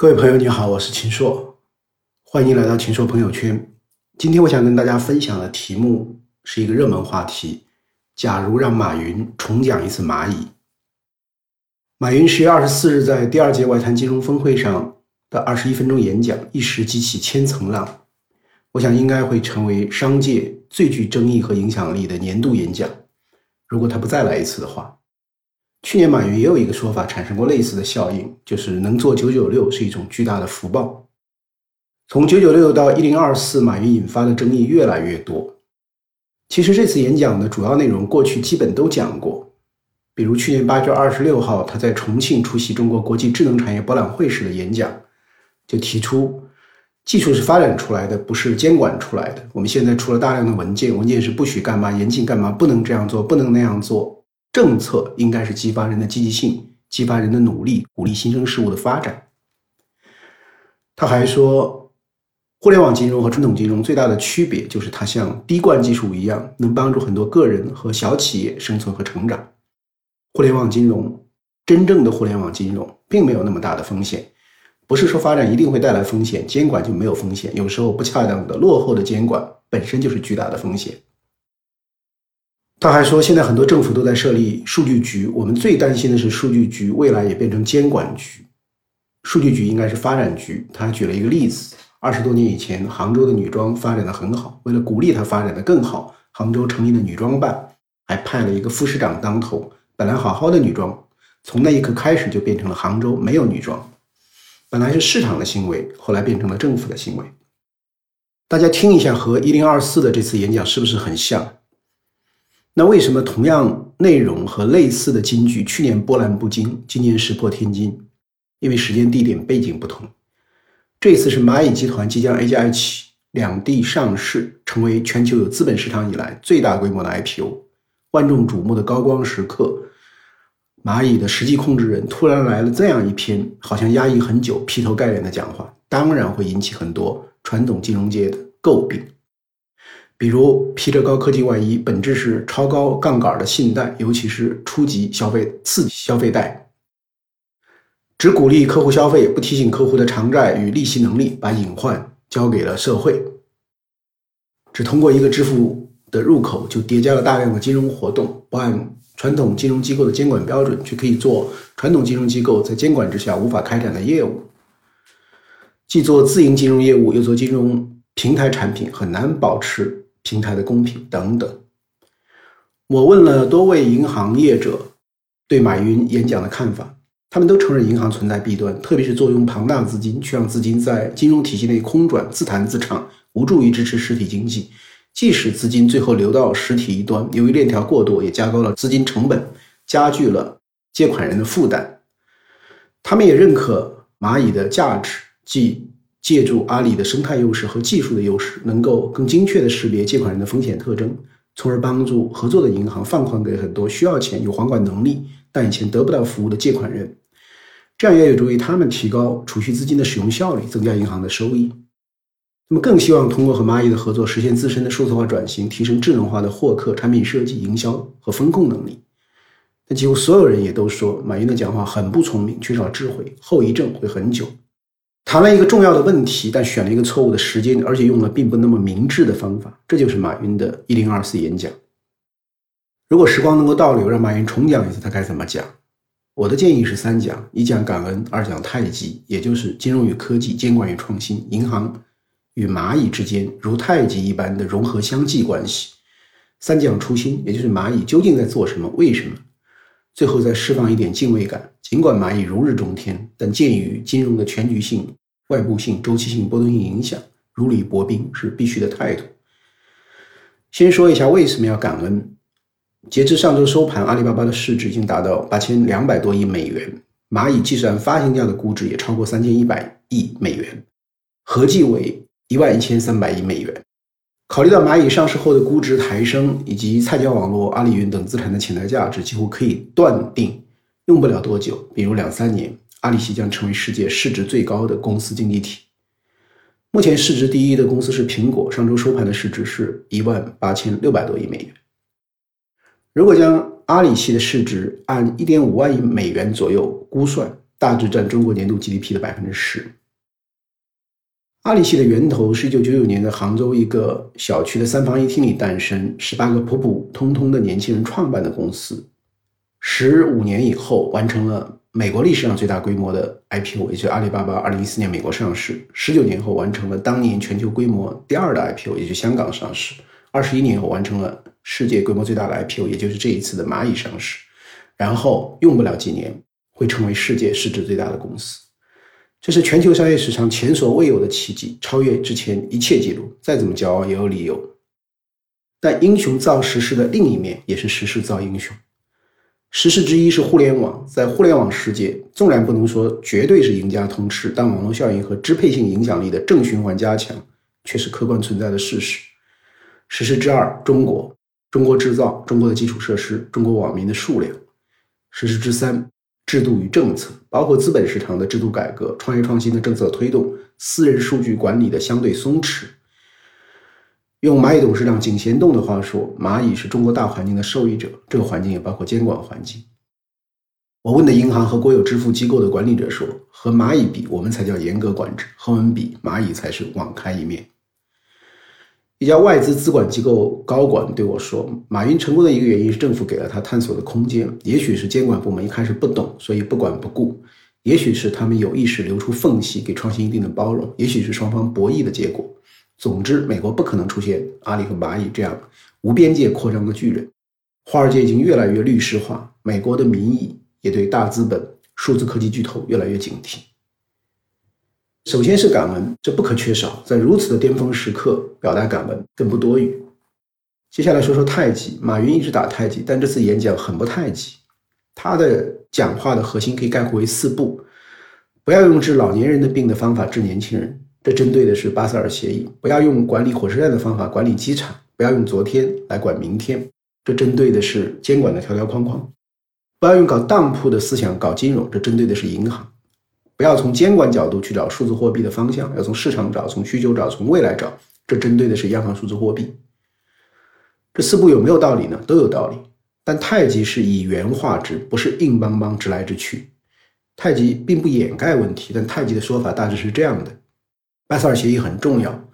各位朋友，你好，我是秦朔，欢迎来到秦朔朋友圈。今天我想跟大家分享的题目是一个热门话题：假如让马云重讲一次蚂蚁。马云十月二十四日在第二届外滩金融峰会上的二十一分钟演讲，一时激起千层浪，我想应该会成为商界最具争议和影响力的年度演讲。如果他不再来一次的话。去年马云也有一个说法产生过类似的效应，就是能做九九六是一种巨大的福报。从九九六到一零二四，马云引发的争议越来越多。其实这次演讲的主要内容过去基本都讲过，比如去年八月二十六号他在重庆出席中国国际智能产业博览会时的演讲，就提出技术是发展出来的，不是监管出来的。我们现在出了大量的文件，文件是不许干嘛，严禁干嘛，不能这样做，不能那样做。政策应该是激发人的积极性，激发人的努力，鼓励新生事物的发展。他还说，互联网金融和传统金融最大的区别就是它像滴灌技术一样，能帮助很多个人和小企业生存和成长。互联网金融，真正的互联网金融并没有那么大的风险，不是说发展一定会带来风险，监管就没有风险。有时候不恰当的、落后的监管本身就是巨大的风险。他还说，现在很多政府都在设立数据局，我们最担心的是数据局未来也变成监管局。数据局应该是发展局。他举了一个例子：二十多年以前，杭州的女装发展的很好，为了鼓励它发展的更好，杭州成立了女装办，还派了一个副市长当头。本来好好的女装，从那一刻开始就变成了杭州没有女装。本来是市场的行为，后来变成了政府的行为。大家听一下，和一零二四的这次演讲是不是很像？那为什么同样内容和类似的金句，去年波澜不惊，今年石破天惊？因为时间、地点、背景不同。这次是蚂蚁集团即将 A 加 H 两地上市，成为全球有资本市场以来最大规模的 IPO，万众瞩目的高光时刻。蚂蚁的实际控制人突然来了这样一篇好像压抑很久、劈头盖脸的讲话，当然会引起很多传统金融界的诟病。比如披着高科技外衣，本质是超高杠杆的信贷，尤其是初级消费刺激消费贷，只鼓励客户消费，不提醒客户的偿债与利息能力，把隐患交给了社会。只通过一个支付的入口就叠加了大量的金融活动，不按传统金融机构的监管标准，却可以做传统金融机构在监管之下无法开展的业务。既做自营金融业务，又做金融平台产品，很难保持。平台的公平等等，我问了多位银行业者对马云演讲的看法，他们都承认银行存在弊端，特别是作用庞大的资金却让资金在金融体系内空转，自弹自唱，无助于支持实体经济。即使资金最后流到实体一端，由于链条过多，也加高了资金成本，加剧了借款人的负担。他们也认可蚂蚁的价值，即。借助阿里的生态优势和技术的优势，能够更精确地识别借款人的风险特征，从而帮助合作的银行放款给很多需要钱、有还款能力但以前得不到服务的借款人。这样也有助于他们提高储蓄资金的使用效率，增加银行的收益。那么，更希望通过和蚂蚁的合作，实现自身的数字化转型，提升智能化的获客、产品设计、营销和风控能力。但几乎所有人也都说，马云的讲话很不聪明，缺少智慧，后遗症会很久。谈了一个重要的问题，但选了一个错误的时间，而且用了并不那么明智的方法，这就是马云的一零二四演讲。如果时光能够倒流，让马云重讲一次，他该怎么讲？我的建议是三讲：一讲感恩，二讲太极，也就是金融与科技、监管与创新、银行与蚂蚁之间如太极一般的融合相济关系；三讲初心，也就是蚂蚁究竟在做什么，为什么？最后再释放一点敬畏感。尽管蚂蚁如日中天，但鉴于金融的全局性、外部性、周期性、波动性影响，如履薄冰是必须的态度。先说一下为什么要感恩。截至上周收盘，阿里巴巴的市值已经达到八千两百多亿美元，蚂蚁计算发行价的估值也超过三千一百亿美元，合计为一万一千三百亿美元。考虑到蚂蚁上市后的估值抬升，以及菜鸟网络、阿里云等资产的潜在价值，几乎可以断定，用不了多久，比如两三年，阿里系将成为世界市值最高的公司经济体。目前市值第一的公司是苹果，上周收盘的市值是一万八千六百多亿美元。如果将阿里系的市值按一点五万亿美元左右估算，大致占中国年度 GDP 的百分之十。阿里系的源头是一九九九年的杭州一个小区的三房一厅里诞生，十八个普普通通的年轻人创办的公司，十五年以后完成了美国历史上最大规模的 IPO，也就是阿里巴巴二零一四年美国上市，十九年后完成了当年全球规模第二的 IPO，也就是香港上市，二十一年后完成了世界规模最大的 IPO，也就是这一次的蚂蚁上市，然后用不了几年会成为世界市值最大的公司。这是全球商业史上前所未有的奇迹，超越之前一切记录。再怎么骄傲也有理由。但英雄造时势的另一面，也是时势造英雄。时事之一是互联网，在互联网世界，纵然不能说绝对是赢家通吃，但网络效应和支配性影响力的正循环加强，却是客观存在的事实。时事之二，中国，中国制造，中国的基础设施，中国网民的数量。时事之三。制度与政策，包括资本市场的制度改革、创业创新的政策推动、私人数据管理的相对松弛。用蚂蚁董事长井贤栋的话说，蚂蚁是中国大环境的受益者，这个环境也包括监管环境。我问的银行和国有支付机构的管理者说，和蚂蚁比，我们才叫严格管制；和我们比，蚂蚁才是网开一面。一家外资资管机构高管对我说：“马云成功的一个原因是政府给了他探索的空间，也许是监管部门一开始不懂，所以不管不顾；也许是他们有意识留出缝隙，给创新一定的包容；也许是双方博弈的结果。总之，美国不可能出现阿里和蚂蚁这样无边界扩张的巨人。华尔街已经越来越律师化，美国的民意也对大资本、数字科技巨头越来越警惕。”首先是感恩，这不可缺少。在如此的巅峰时刻，表达感恩更不多余。接下来说说太极，马云一直打太极，但这次演讲很不太极。他的讲话的核心可以概括为四不：不要用治老年人的病的方法治年轻人，这针对的是巴塞尔协议；不要用管理火车站的方法管理机场；不要用昨天来管明天，这针对的是监管的条条框框；不要用搞当铺的思想搞金融，这针对的是银行。不要从监管角度去找数字货币的方向，要从市场找，从需求找，从未来找。这针对的是央行数字货币。这四步有没有道理呢？都有道理。但太极是以圆化之，不是硬邦邦直来直去。太极并不掩盖问题，但太极的说法大致是这样的：巴塞尔协议很重要，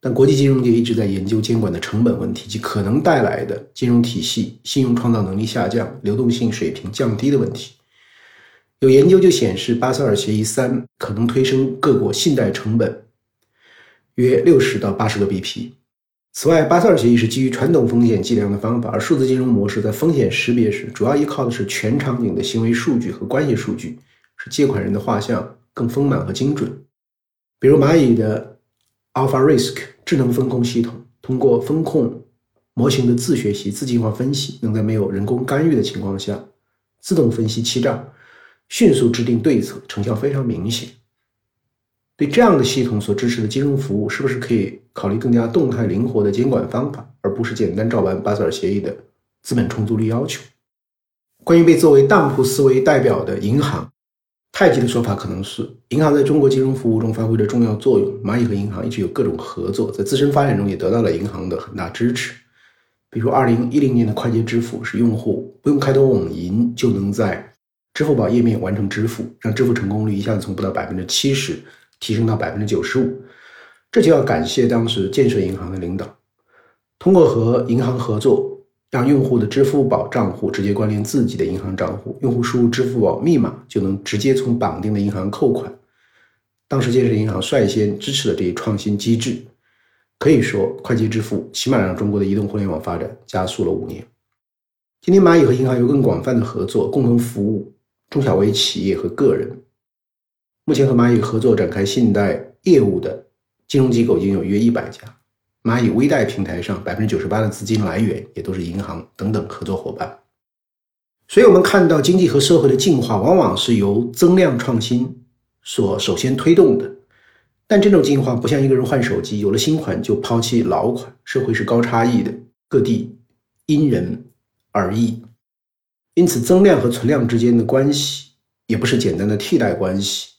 但国际金融界一直在研究监管的成本问题及可能带来的金融体系信用创造能力下降、流动性水平降低的问题。有研究就显示，巴塞尔协议三可能推升各国信贷成本约六十到八十个 BP。此外，巴塞尔协议是基于传统风险计量的方法，而数字金融模式在风险识别时主要依靠的是全场景的行为数据和关系数据，使借款人的画像更丰满和精准。比如蚂蚁的 Alpha Risk 智能风控系统，通过风控模型的自学习、自进化分析，能在没有人工干预的情况下自动分析欺诈。迅速制定对策，成效非常明显。对这样的系统所支持的金融服务，是不是可以考虑更加动态灵活的监管方法，而不是简单照搬巴塞尔协议的资本充足率要求？关于被作为当铺思维代表的银行，太极的说法可能是：银行在中国金融服务中发挥着重要作用。蚂蚁和银行一直有各种合作，在自身发展中也得到了银行的很大支持。比如，二零一零年的快捷支付，使用户不用开通网银就能在支付宝页面完成支付，让支付成功率一下子从不到百分之七十提升到百分之九十五。这就要感谢当时建设银行的领导，通过和银行合作，让用户的支付宝账户直接关联自己的银行账户，用户输入支付宝密码就能直接从绑定的银行扣款。当时建设银行率先支持了这一创新机制，可以说快捷支付起码让中国的移动互联网发展加速了五年。今天蚂蚁和银行有更广泛的合作，共同服务。中小微企业和个人，目前和蚂蚁合作展开信贷业务的金融机构已经有约一百家。蚂蚁微贷平台上百分之九十八的资金来源也都是银行等等合作伙伴。所以，我们看到经济和社会的进化往往是由增量创新所首先推动的。但这种进化不像一个人换手机，有了新款就抛弃老款。社会是高差异的，各地因人而异。因此，增量和存量之间的关系也不是简单的替代关系，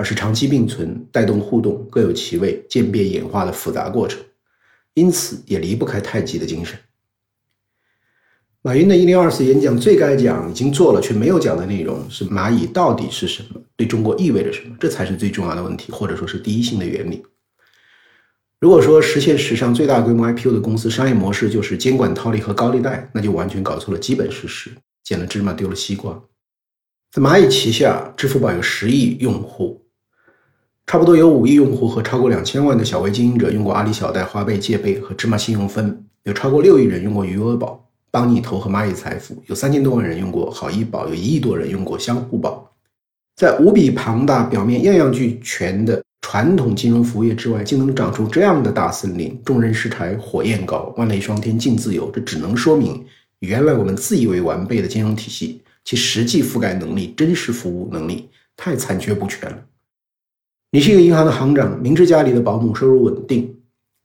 而是长期并存、带动互动、各有其位、渐变演化的复杂过程。因此，也离不开太极的精神。马云的一零二次演讲最该讲、已经做了却没有讲的内容是蚂蚁到底是什么，对中国意味着什么？这才是最重要的问题，或者说是第一性的原理。如果说实现史上最大规模 IPO 的公司商业模式就是监管套利和高利贷，那就完全搞错了基本事实，捡了芝麻丢了西瓜。在蚂蚁旗下，支付宝有十亿用户，差不多有五亿用户和超过两千万的小微经营者用过阿里小贷、花呗、借呗和芝麻信用分，有超过六亿人用过余额宝。帮你投和蚂蚁财富有三千多万人用过好医保，有一亿多人用过相互保。在无比庞大、表面样样俱全的传统金融服务业之外，竟能长出这样的大森林，众人拾柴火焰高，万类霜天竞自由。这只能说明，原来我们自以为完备的金融体系，其实际覆盖能力、真实服务能力太残缺不全了。你是一个银行的行长，明知家里的保姆收入稳定。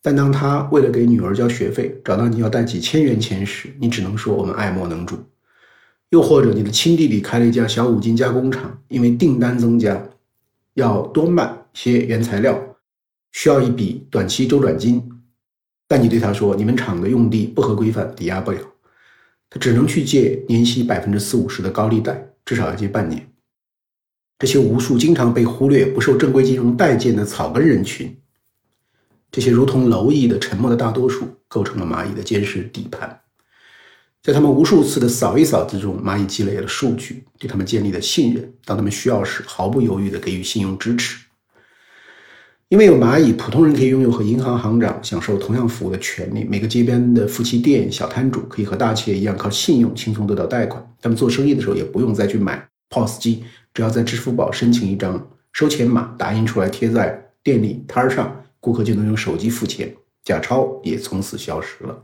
但当他为了给女儿交学费找到你要贷几千元钱时，你只能说我们爱莫能助。又或者你的亲弟弟开了一家小五金加工厂，因为订单增加，要多卖些原材料，需要一笔短期周转金，但你对他说你们厂的用地不合规范，抵押不了，他只能去借年息百分之四五十的高利贷，至少要借半年。这些无数经常被忽略、不受正规金融待见的草根人群。这些如同蝼蚁的沉默的大多数，构成了蚂蚁的坚实底盘。在他们无数次的扫一扫之中，蚂蚁积累了数据，对他们建立了信任。当他们需要时，毫不犹豫地给予信用支持。因为有蚂蚁，普通人可以拥有和银行行长享受同样服务的权利。每个街边的夫妻店小摊主可以和大企业一样，靠信用轻松得到贷款。他们做生意的时候也不用再去买 POS 机，只要在支付宝申请一张收钱码，打印出来贴在店里摊儿上。顾客就能用手机付钱，假钞也从此消失了。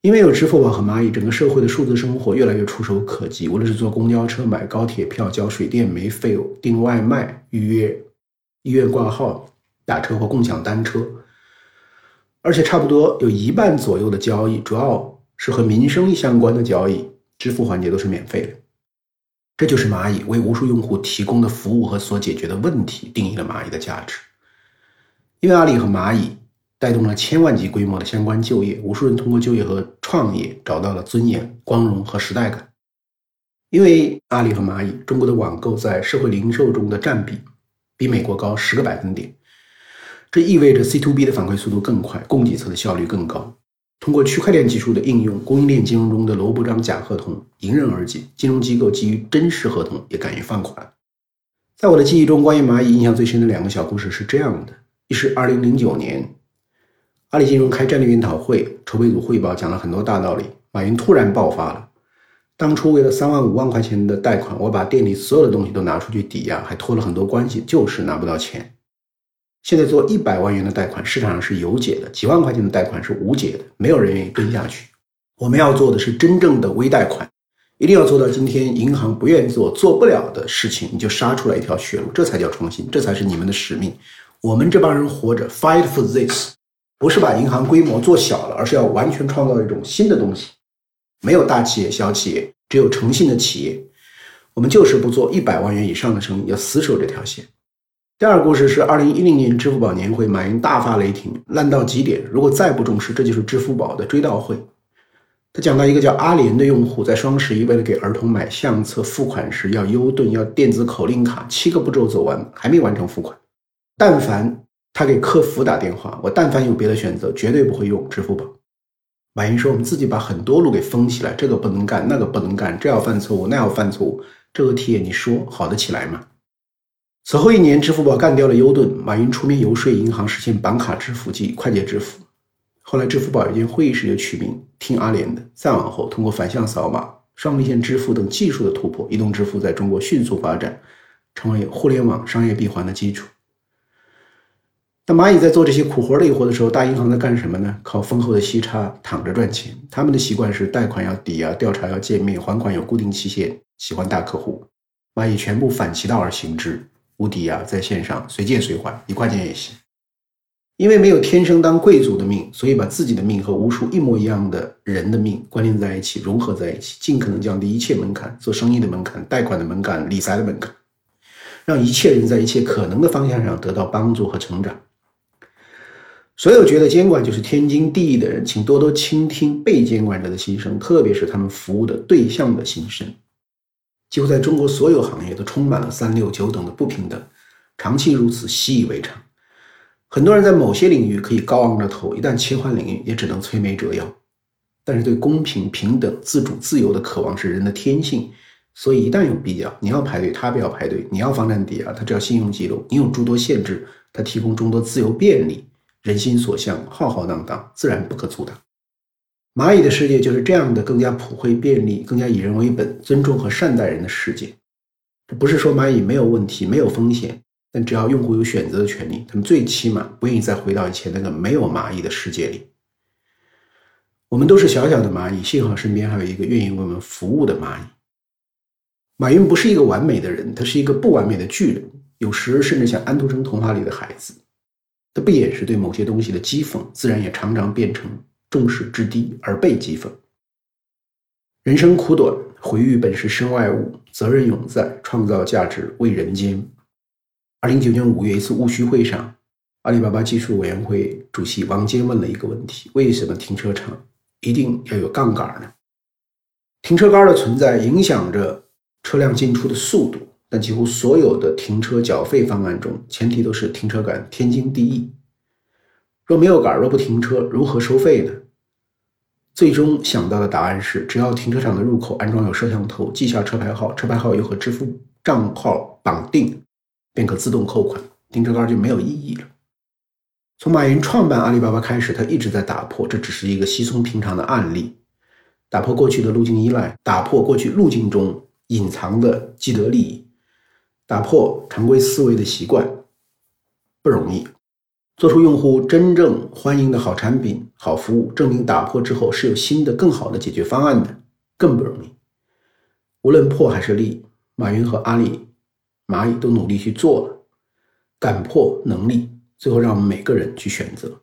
因为有支付宝和蚂蚁，整个社会的数字生活越来越触手可及。无论是坐公交车、买高铁票、交水电煤费、订外卖、预约医院挂号、打车或共享单车，而且差不多有一半左右的交易，主要是和民生相关的交易，支付环节都是免费的。这就是蚂蚁为无数用户提供的服务和所解决的问题，定义了蚂蚁的价值。因为阿里和蚂蚁带动了千万级规模的相关就业，无数人通过就业和创业找到了尊严、光荣和时代感。因为阿里和蚂蚁，中国的网购在社会零售中的占比比美国高十个百分点，这意味着 C to B 的反馈速度更快，供给侧的效率更高。通过区块链技术的应用，供应链金融中的萝卜章假合同迎刃而解，金融机构基于真实合同也敢于放款。在我的记忆中，关于蚂蚁印象最深的两个小故事是这样的。一是二零零九年，阿里金融开战略研讨会，筹备组汇报讲了很多大道理。马云突然爆发了。当初为了三万五万块钱的贷款，我把店里所有的东西都拿出去抵押，还托了很多关系，就是拿不到钱。现在做一百万元的贷款，市场上是有解的；几万块钱的贷款是无解的，没有人愿意蹲下去。我们要做的是真正的微贷款，一定要做到今天银行不愿意做、做不了的事情，你就杀出来一条血路，这才叫创新，这才是你们的使命。我们这帮人活着，fight for this，不是把银行规模做小了，而是要完全创造一种新的东西。没有大企业、小企业，只有诚信的企业。我们就是不做一百万元以上的生意，要死守这条线。第二个故事是二零一零年支付宝年会，马云大发雷霆，烂到极点。如果再不重视，这就是支付宝的追悼会。他讲到一个叫阿莲的用户，在双十一为了给儿童买相册，付款时要优盾，要电子口令卡，七个步骤走完，还没完成付款。但凡他给客服打电话，我但凡有别的选择，绝对不会用支付宝。马云说：“我们自己把很多路给封起来，这个不能干，那个不能干，这要犯错误，那要犯错误，这个题你说好得起来吗？”此后一年，支付宝干掉了优盾，马云出面游说银行实现绑卡支付及快捷支付。后来，支付宝有间会议室就取名听阿联的。再往后，通过反向扫码、双离线支付等技术的突破，移动支付在中国迅速发展，成为互联网商业闭环的基础。那蚂蚁在做这些苦活累活的时候，大银行在干什么呢？靠丰厚的息差躺着赚钱。他们的习惯是贷款要抵押，调查要见面，还款有固定期限，喜欢大客户。蚂蚁全部反其道而行之，无敌啊，在线上随借随还，一块钱也行。因为没有天生当贵族的命，所以把自己的命和无数一模一样的人的命关联在一起，融合在一起，尽可能降低一切门槛：做生意的门槛、贷款的门槛、理财的门槛，让一切人在一切可能的方向上得到帮助和成长。所有觉得监管就是天经地义的人，请多多倾听被监管者的心声，特别是他们服务的对象的心声。几乎在中国所有行业都充满了三六九等的不平等，长期如此，习以为常。很多人在某些领域可以高昂着头，一旦切换领域，也只能摧眉折腰。但是对公平、平等、自主、自由的渴望是人的天性，所以一旦有必要，你要排队，他不要排队；你要房产抵押，他只要信用记录；你有诸多限制，他提供众多自由便利。人心所向，浩浩荡荡，自然不可阻挡。蚂蚁的世界就是这样的，更加普惠、便利，更加以人为本、尊重和善待人的世界。这不是说蚂蚁没有问题、没有风险。但只要用户有选择的权利，他们最起码不愿意再回到以前那个没有蚂蚁的世界里。我们都是小小的蚂蚁，幸好身边还有一个愿意为我们服务的蚂蚁。马云不是一个完美的人，他是一个不完美的巨人，有时甚至像安徒生童话里的孩子。他不掩饰对某些东西的讥讽，自然也常常变成重视之低而被讥讽。人生苦短，回忆本是身外物，责任永在，创造价值为人间。二零一九年五月一次务虚会上，阿里巴巴技术委员会主席王坚问了一个问题：为什么停车场一定要有杠杆呢？停车杆的存在影响着车辆进出的速度，但几乎所有的停车缴费方案中，前提都是停车杆天经地义。若没有杆，若不停车，如何收费呢？最终想到的答案是：只要停车场的入口安装有摄像头，记下车牌号，车牌号又和支付账号绑定。便可自动扣款，停车杆就没有意义了。从马云创办阿里巴巴开始，他一直在打破，这只是一个稀松平常的案例，打破过去的路径依赖，打破过去路径中隐藏的既得利益，打破常规思维的习惯，不容易。做出用户真正欢迎的好产品、好服务，证明打破之后是有新的、更好的解决方案的，更不容易。无论破还是立，马云和阿里。蚂蚁都努力去做了，敢破能力，最后让我们每个人去选择。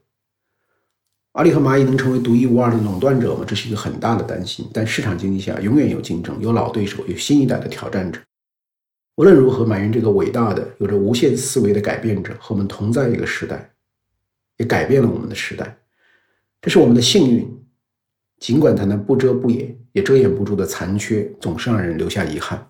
阿里和蚂蚁能成为独一无二的垄断者吗？这是一个很大的担心。但市场经济下，永远有竞争，有老对手，有新一代的挑战者。无论如何，马云这个伟大的、有着无限思维的改变者，和我们同在一个时代，也改变了我们的时代。这是我们的幸运，尽管它那不遮不掩、也遮掩不住的残缺，总是让人留下遗憾。